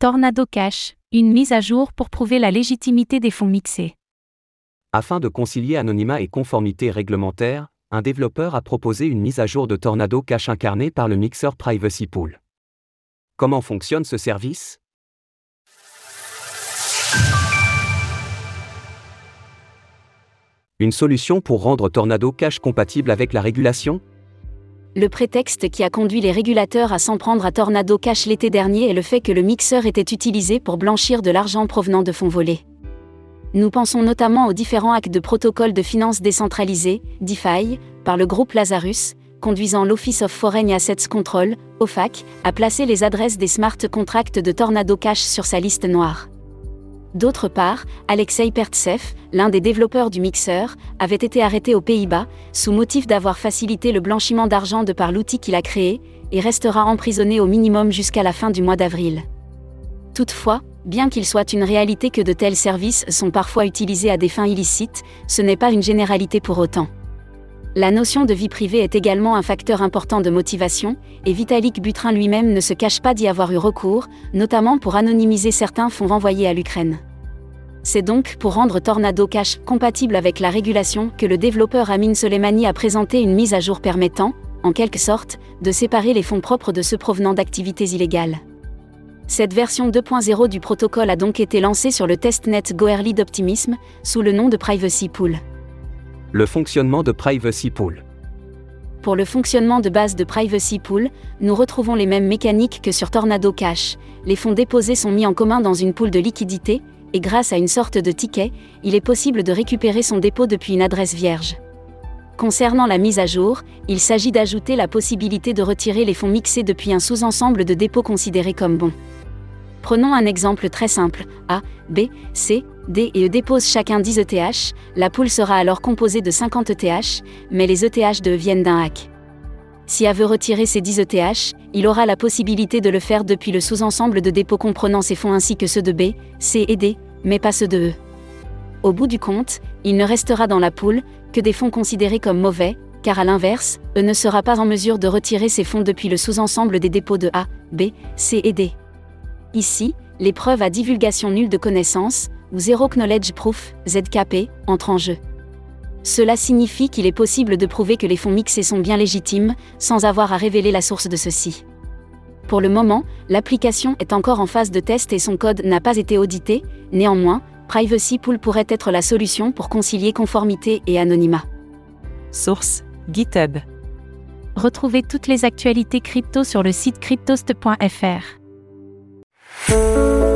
Tornado Cash, une mise à jour pour prouver la légitimité des fonds mixés. Afin de concilier anonymat et conformité réglementaire, un développeur a proposé une mise à jour de Tornado Cash incarnée par le mixeur Privacy Pool. Comment fonctionne ce service? Une solution pour rendre Tornado Cash compatible avec la régulation? Le prétexte qui a conduit les régulateurs à s'en prendre à Tornado Cash l'été dernier est le fait que le mixeur était utilisé pour blanchir de l'argent provenant de fonds volés. Nous pensons notamment aux différents actes de protocole de finances décentralisées, DeFi, par le groupe Lazarus, conduisant l'Office of Foreign Assets Control, OFAC, à placer les adresses des smart contracts de Tornado Cash sur sa liste noire. D'autre part, Alexei Pertsev, l'un des développeurs du mixeur, avait été arrêté aux Pays-Bas, sous motif d'avoir facilité le blanchiment d'argent de par l'outil qu'il a créé, et restera emprisonné au minimum jusqu'à la fin du mois d'avril. Toutefois, bien qu'il soit une réalité que de tels services sont parfois utilisés à des fins illicites, ce n'est pas une généralité pour autant. La notion de vie privée est également un facteur important de motivation, et Vitalik Butrin lui-même ne se cache pas d'y avoir eu recours, notamment pour anonymiser certains fonds renvoyés à l'Ukraine. C'est donc pour rendre Tornado Cash compatible avec la régulation que le développeur Amin Soleimani a présenté une mise à jour permettant, en quelque sorte, de séparer les fonds propres de ceux provenant d'activités illégales. Cette version 2.0 du protocole a donc été lancée sur le testnet Goerli d'Optimism, sous le nom de Privacy Pool. Le fonctionnement de Privacy Pool. Pour le fonctionnement de base de Privacy Pool, nous retrouvons les mêmes mécaniques que sur Tornado Cash. Les fonds déposés sont mis en commun dans une pool de liquidité, et grâce à une sorte de ticket, il est possible de récupérer son dépôt depuis une adresse vierge. Concernant la mise à jour, il s'agit d'ajouter la possibilité de retirer les fonds mixés depuis un sous-ensemble de dépôts considérés comme bons. Prenons un exemple très simple. A, B, C, D et E déposent chacun 10 ETH, la poule sera alors composée de 50 ETH, mais les ETH de viennent d'un hack. Si A veut retirer ces 10 ETH, il aura la possibilité de le faire depuis le sous-ensemble de dépôts comprenant ces fonds ainsi que ceux de B, C et D, mais pas ceux de E. Au bout du compte, il ne restera dans la poule que des fonds considérés comme mauvais, car à l'inverse, E ne sera pas en mesure de retirer ses fonds depuis le sous-ensemble des dépôts de A, B, C et D. Ici, les preuves à divulgation nulle de connaissances, ou Zero Knowledge Proof, ZKP, entrent en jeu. Cela signifie qu'il est possible de prouver que les fonds mixés sont bien légitimes, sans avoir à révéler la source de ceux-ci. Pour le moment, l'application est encore en phase de test et son code n'a pas été audité, néanmoins, Privacy Pool pourrait être la solution pour concilier conformité et anonymat. Source GitHub. Retrouvez toutes les actualités crypto sur le site cryptost.fr. Thank you.